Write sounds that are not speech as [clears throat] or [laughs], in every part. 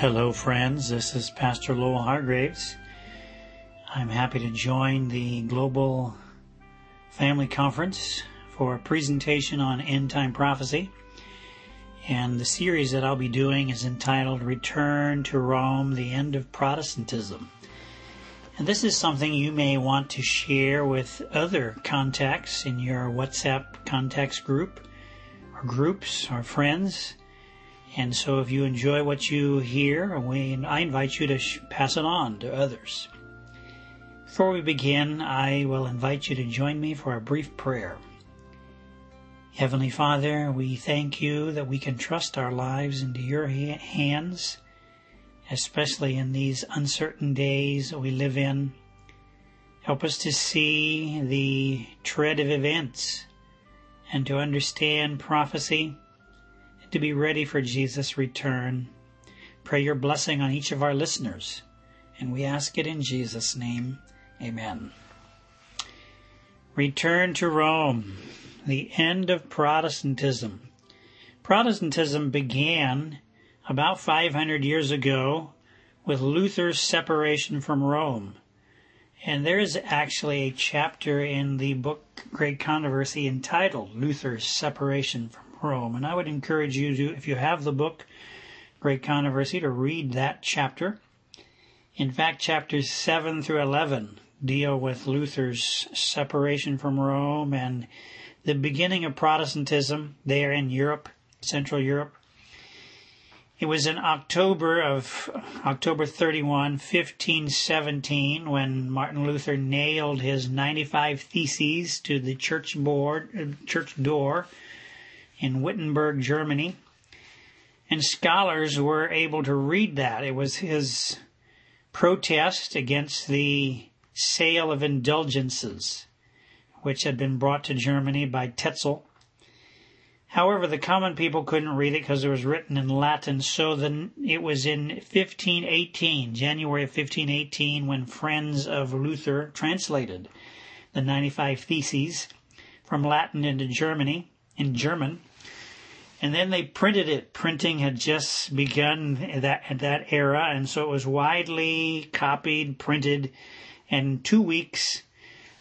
Hello, friends. This is Pastor Lowell Hargraves. I'm happy to join the Global Family Conference for a presentation on end time prophecy. And the series that I'll be doing is entitled Return to Rome, the End of Protestantism. And this is something you may want to share with other contacts in your WhatsApp contacts group, or groups, or friends and so if you enjoy what you hear, we, I invite you to sh- pass it on to others. Before we begin, I will invite you to join me for a brief prayer. Heavenly Father, we thank you that we can trust our lives into your ha- hands, especially in these uncertain days that we live in. Help us to see the tread of events and to understand prophecy to be ready for Jesus' return. Pray your blessing on each of our listeners, and we ask it in Jesus' name. Amen. Return to Rome, the end of Protestantism. Protestantism began about 500 years ago with Luther's separation from Rome. And there is actually a chapter in the book Great Controversy entitled Luther's Separation from Rome. And I would encourage you to, if you have the book, Great Controversy, to read that chapter. In fact, chapters 7 through 11 deal with Luther's separation from Rome and the beginning of Protestantism there in Europe, Central Europe. It was in October of October 31, 1517, when Martin Luther nailed his 95 theses to the church board, uh, church door in Wittenberg, Germany. And scholars were able to read that. It was his protest against the sale of indulgences, which had been brought to Germany by Tetzel. However, the common people couldn't read it because it was written in Latin, so then it was in 1518, January of 1518, when friends of Luther translated the 95 Theses from Latin into Germany, in German, and then they printed it. Printing had just begun at that, at that era, and so it was widely copied, printed, and in two weeks,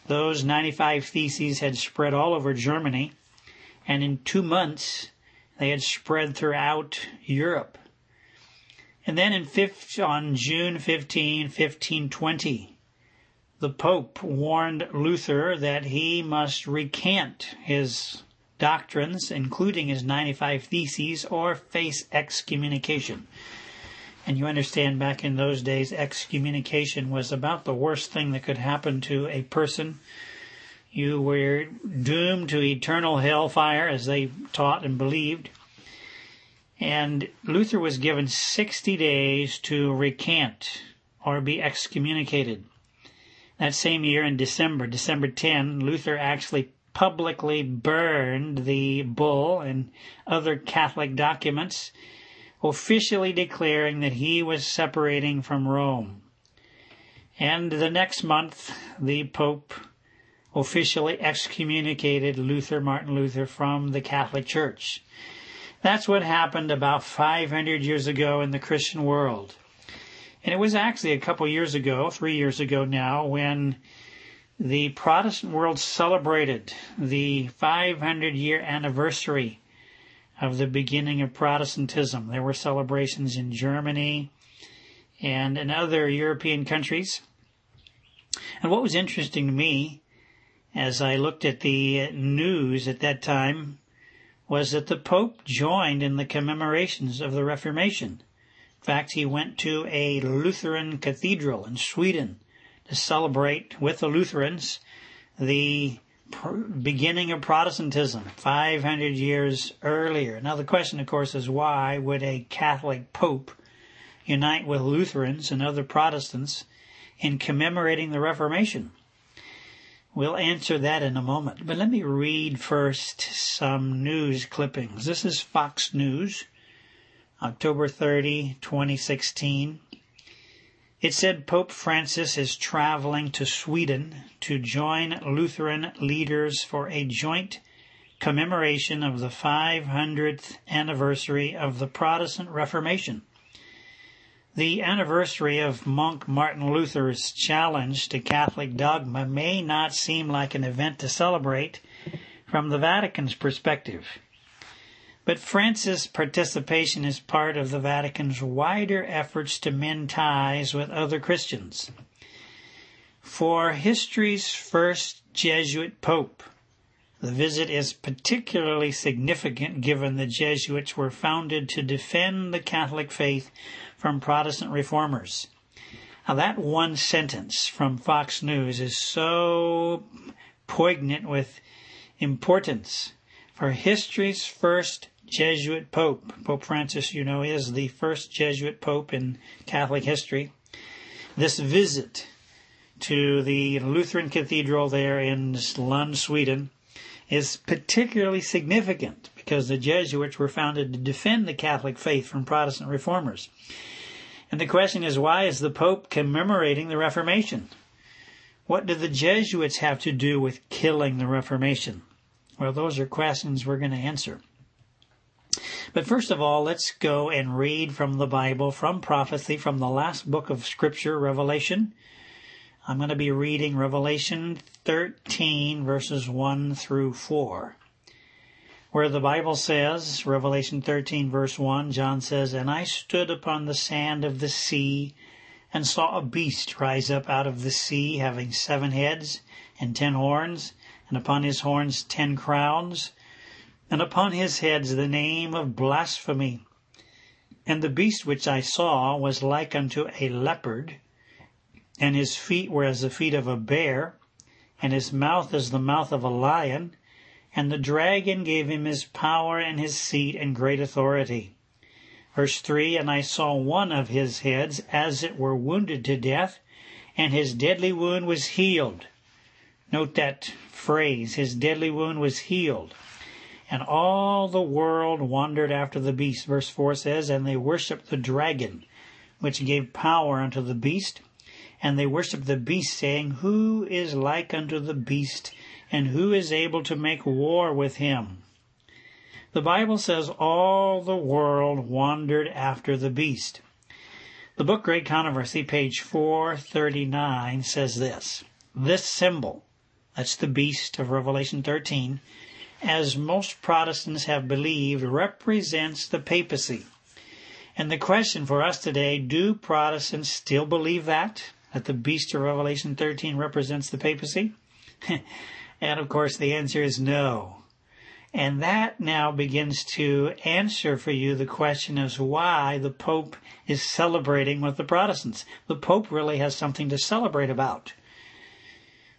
those 95 theses had spread all over Germany, and in two months, they had spread throughout Europe. And then in fifth, on June 15, 1520, the Pope warned Luther that he must recant his doctrines, including his 95 Theses, or face excommunication. And you understand back in those days, excommunication was about the worst thing that could happen to a person. You were doomed to eternal hellfire, as they taught and believed. And Luther was given 60 days to recant or be excommunicated. That same year in December, December 10, Luther actually publicly burned the bull and other Catholic documents, officially declaring that he was separating from Rome. And the next month, the Pope officially excommunicated Luther, Martin Luther, from the Catholic Church. That's what happened about 500 years ago in the Christian world. And it was actually a couple years ago, three years ago now, when the Protestant world celebrated the 500 year anniversary of the beginning of Protestantism. There were celebrations in Germany and in other European countries. And what was interesting to me as I looked at the news at that time was that the Pope joined in the commemorations of the Reformation. In fact, he went to a Lutheran cathedral in Sweden to celebrate with the Lutherans the beginning of Protestantism 500 years earlier. Now, the question, of course, is why would a Catholic Pope unite with Lutherans and other Protestants in commemorating the Reformation? We'll answer that in a moment. But let me read first some news clippings. This is Fox News, October 30, 2016. It said Pope Francis is traveling to Sweden to join Lutheran leaders for a joint commemoration of the 500th anniversary of the Protestant Reformation. The anniversary of monk Martin Luther's challenge to Catholic dogma may not seem like an event to celebrate from the Vatican's perspective. But Francis' participation is part of the Vatican's wider efforts to mend ties with other Christians. For history's first Jesuit pope, the visit is particularly significant given the Jesuits were founded to defend the Catholic faith from Protestant reformers. Now, that one sentence from Fox News is so poignant with importance. For history's first Jesuit pope, Pope Francis, you know, is the first Jesuit pope in Catholic history. This visit to the Lutheran Cathedral there in Lund, Sweden, is particularly significant because the Jesuits were founded to defend the Catholic faith from Protestant reformers. And the question is, why is the Pope commemorating the Reformation? What do the Jesuits have to do with killing the Reformation? Well, those are questions we're going to answer. But first of all, let's go and read from the Bible, from prophecy, from the last book of Scripture, Revelation. I'm going to be reading Revelation 13, verses 1 through 4 where the Bible says, Revelation 13 verse 1, John says, And I stood upon the sand of the sea and saw a beast rise up out of the sea, having seven heads and ten horns, and upon his horns ten crowns, and upon his heads the name of blasphemy. And the beast which I saw was like unto a leopard, and his feet were as the feet of a bear, and his mouth as the mouth of a lion, and the dragon gave him his power and his seat and great authority. Verse 3 And I saw one of his heads as it were wounded to death, and his deadly wound was healed. Note that phrase, his deadly wound was healed. And all the world wandered after the beast. Verse 4 says, And they worshipped the dragon, which gave power unto the beast. And they worshipped the beast, saying, Who is like unto the beast? and who is able to make war with him? The Bible says all the world wandered after the beast. The book Great Controversy, page 439, says this. This symbol, that's the beast of Revelation 13, as most Protestants have believed, represents the papacy. And the question for us today, do Protestants still believe that? That the beast of Revelation 13 represents the papacy? [laughs] And of course, the answer is no. And that now begins to answer for you the question as why the Pope is celebrating with the Protestants. The Pope really has something to celebrate about.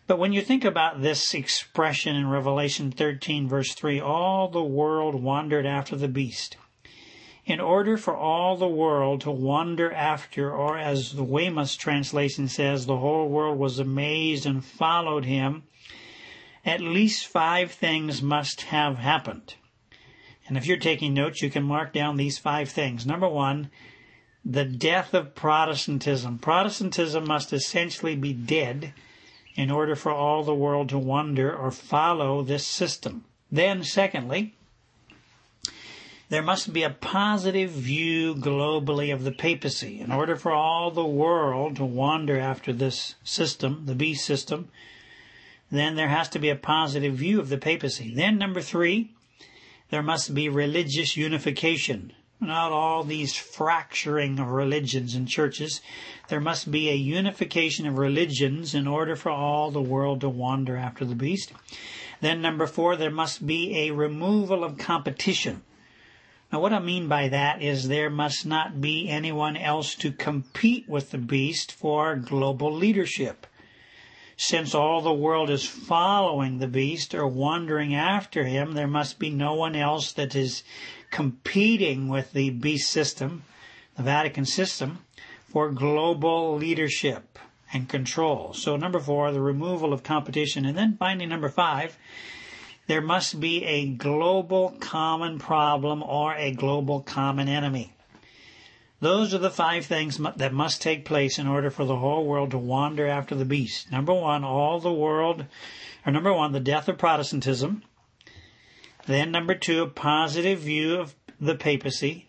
But when you think about this expression in Revelation 13 verse 3, all the world wandered after the beast. In order for all the world to wander after, or as the Weymouth translation says, the whole world was amazed and followed him, at least five things must have happened. And if you're taking notes, you can mark down these five things. Number one, the death of Protestantism. Protestantism must essentially be dead in order for all the world to wonder or follow this system. Then, secondly, there must be a positive view globally of the papacy. In order for all the world to wander after this system, the beast system, then there has to be a positive view of the papacy. Then, number three, there must be religious unification. Not all these fracturing of religions and churches. There must be a unification of religions in order for all the world to wander after the beast. Then, number four, there must be a removal of competition. Now, what I mean by that is there must not be anyone else to compete with the beast for global leadership since all the world is following the beast or wandering after him, there must be no one else that is competing with the beast system, the Vatican system, for global leadership and control. So number four, the removal of competition. And then finally, number five, there must be a global common problem or a global common enemy. Those are the five things that must take place in order for the whole world to wander after the beast. Number one, all the world, or number one, the death of Protestantism. Then number two, a positive view of the papacy.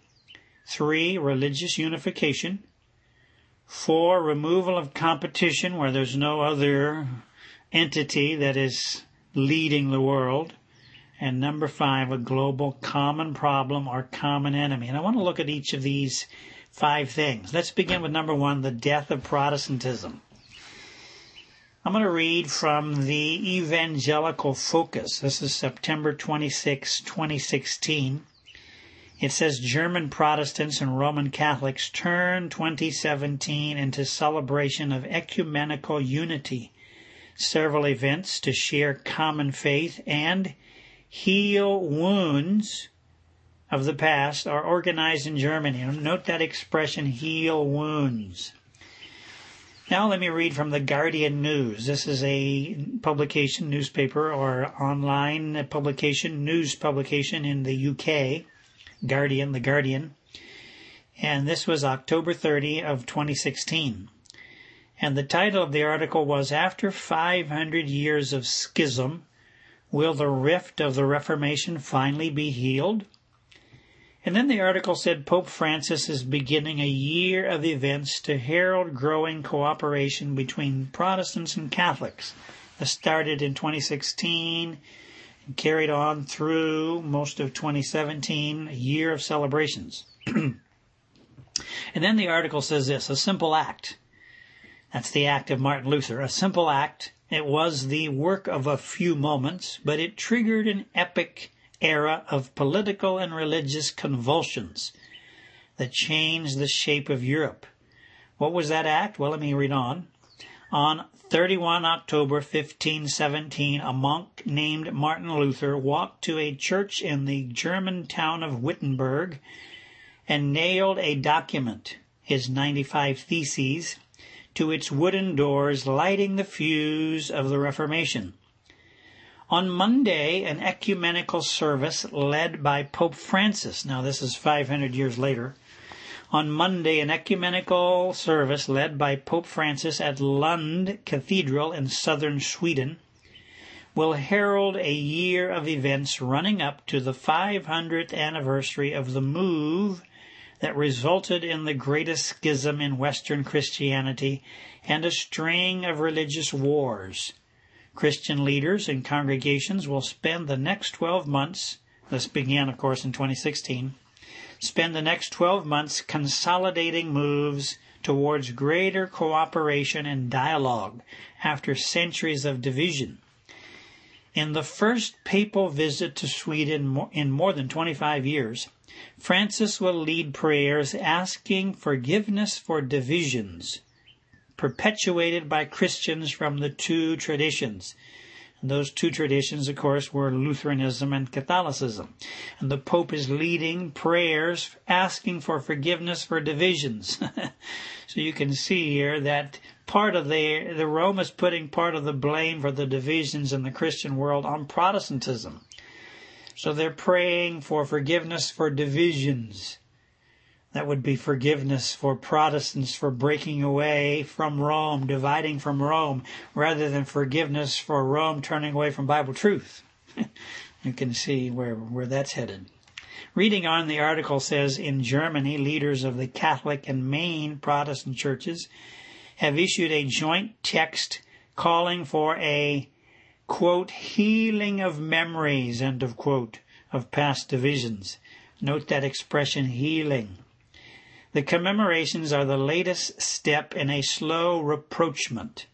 Three, religious unification. Four, removal of competition where there's no other entity that is leading the world. And number five, a global common problem or common enemy. And I want to look at each of these five things. Let's begin with number one, the death of Protestantism. I'm going to read from the Evangelical Focus. This is September 26, 2016. It says German Protestants and Roman Catholics turn 2017 into celebration of ecumenical unity, several events to share common faith and heal wounds of the past are organized in Germany. Note that expression, heal wounds. Now let me read from the Guardian News. This is a publication, newspaper, or online publication, news publication in the UK. Guardian, the Guardian. And this was October 30 of 2016. And the title of the article was After 500 Years of Schism, Will the Rift of the Reformation Finally Be Healed? And then the article said Pope Francis is beginning a year of events to herald growing cooperation between Protestants and Catholics. This started in 2016 and carried on through most of 2017, a year of celebrations. [clears throat] and then the article says this, a simple act. That's the act of Martin Luther. A simple act. It was the work of a few moments, but it triggered an epic era of political and religious convulsions that changed the shape of Europe. What was that act? Well, let me read on. On 31 October 1517, a monk named Martin Luther walked to a church in the German town of Wittenberg and nailed a document, his 95 Theses, to its wooden doors, lighting the fuse of the Reformation. On Monday, an ecumenical service led by Pope Francis, now this is 500 years later, on Monday, an ecumenical service led by Pope Francis at Lund Cathedral in southern Sweden will herald a year of events running up to the 500th anniversary of the move that resulted in the greatest schism in Western Christianity and a string of religious wars Christian leaders and congregations will spend the next 12 months, this began, of course, in 2016, spend the next 12 months consolidating moves towards greater cooperation and dialogue after centuries of division. In the first papal visit to Sweden in more than 25 years, Francis will lead prayers asking forgiveness for divisions perpetuated by Christians from the two traditions. And those two traditions, of course, were Lutheranism and Catholicism. And the Pope is leading prayers asking for forgiveness for divisions. [laughs] so you can see here that part of the, the Rome is putting part of the blame for the divisions in the Christian world on Protestantism. So they're praying for forgiveness for divisions. That would be forgiveness for Protestants for breaking away from Rome, dividing from Rome, rather than forgiveness for Rome turning away from Bible truth. [laughs] you can see where, where that's headed. Reading on, the article says in Germany, leaders of the Catholic and main Protestant churches have issued a joint text calling for a quote, healing of memories, end of quote, of past divisions. Note that expression, healing. The commemorations are the latest step in a slow rapprochement.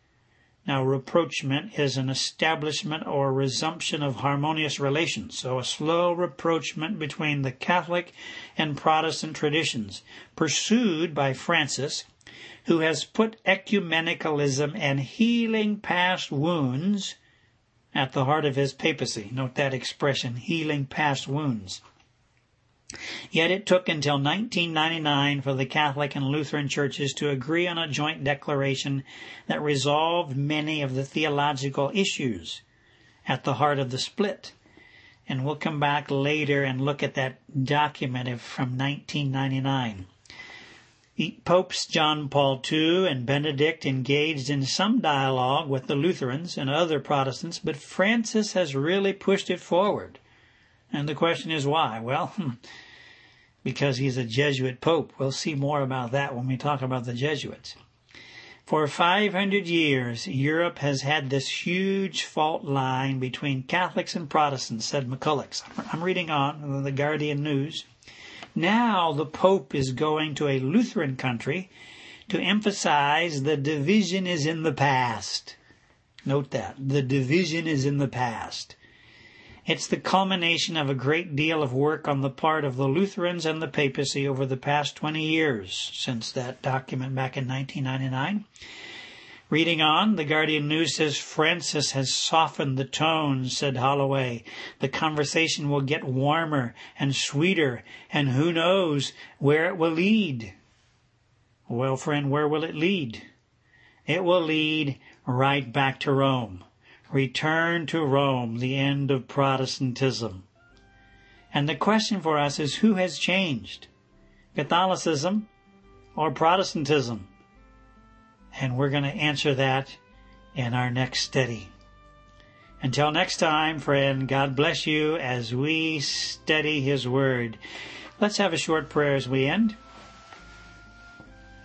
Now, rapprochement is an establishment or resumption of harmonious relations, so a slow rapprochement between the Catholic and Protestant traditions, pursued by Francis, who has put ecumenicalism and healing past wounds at the heart of his papacy. Note that expression, healing past wounds. Yet it took until 1999 for the Catholic and Lutheran churches to agree on a joint declaration that resolved many of the theological issues at the heart of the split. And we'll come back later and look at that document from 1999. Popes John Paul II and Benedict engaged in some dialogue with the Lutherans and other Protestants, but Francis has really pushed it forward. And the question is why? Well, [laughs] because he's a Jesuit pope. We'll see more about that when we talk about the Jesuits. For 500 years, Europe has had this huge fault line between Catholics and Protestants, said MacCulloch. I'm reading on the Guardian News. Now the Pope is going to a Lutheran country to emphasize the division is in the past. Note that. The division is in the past. It's the culmination of a great deal of work on the part of the Lutherans and the papacy over the past 20 years since that document back in 1999. Reading on, the Guardian News says Francis has softened the tone, said Holloway. The conversation will get warmer and sweeter, and who knows where it will lead. Well, friend, where will it lead? It will lead right back to Rome. Return to Rome, the end of Protestantism. And the question for us is who has changed? Catholicism or Protestantism? And we're going to answer that in our next study. Until next time, friend, God bless you as we study His Word. Let's have a short prayer as we end.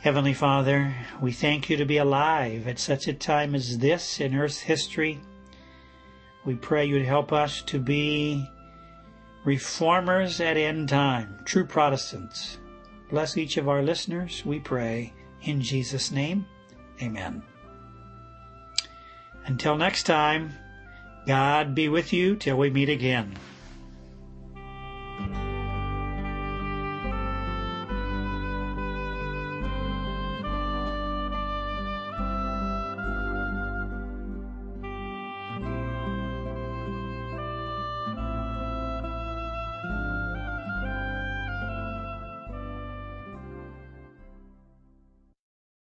Heavenly Father, we thank you to be alive at such a time as this in Earth's history. We pray you'd help us to be reformers at end time, true Protestants. Bless each of our listeners, we pray. In Jesus' name, amen. Until next time, God be with you till we meet again.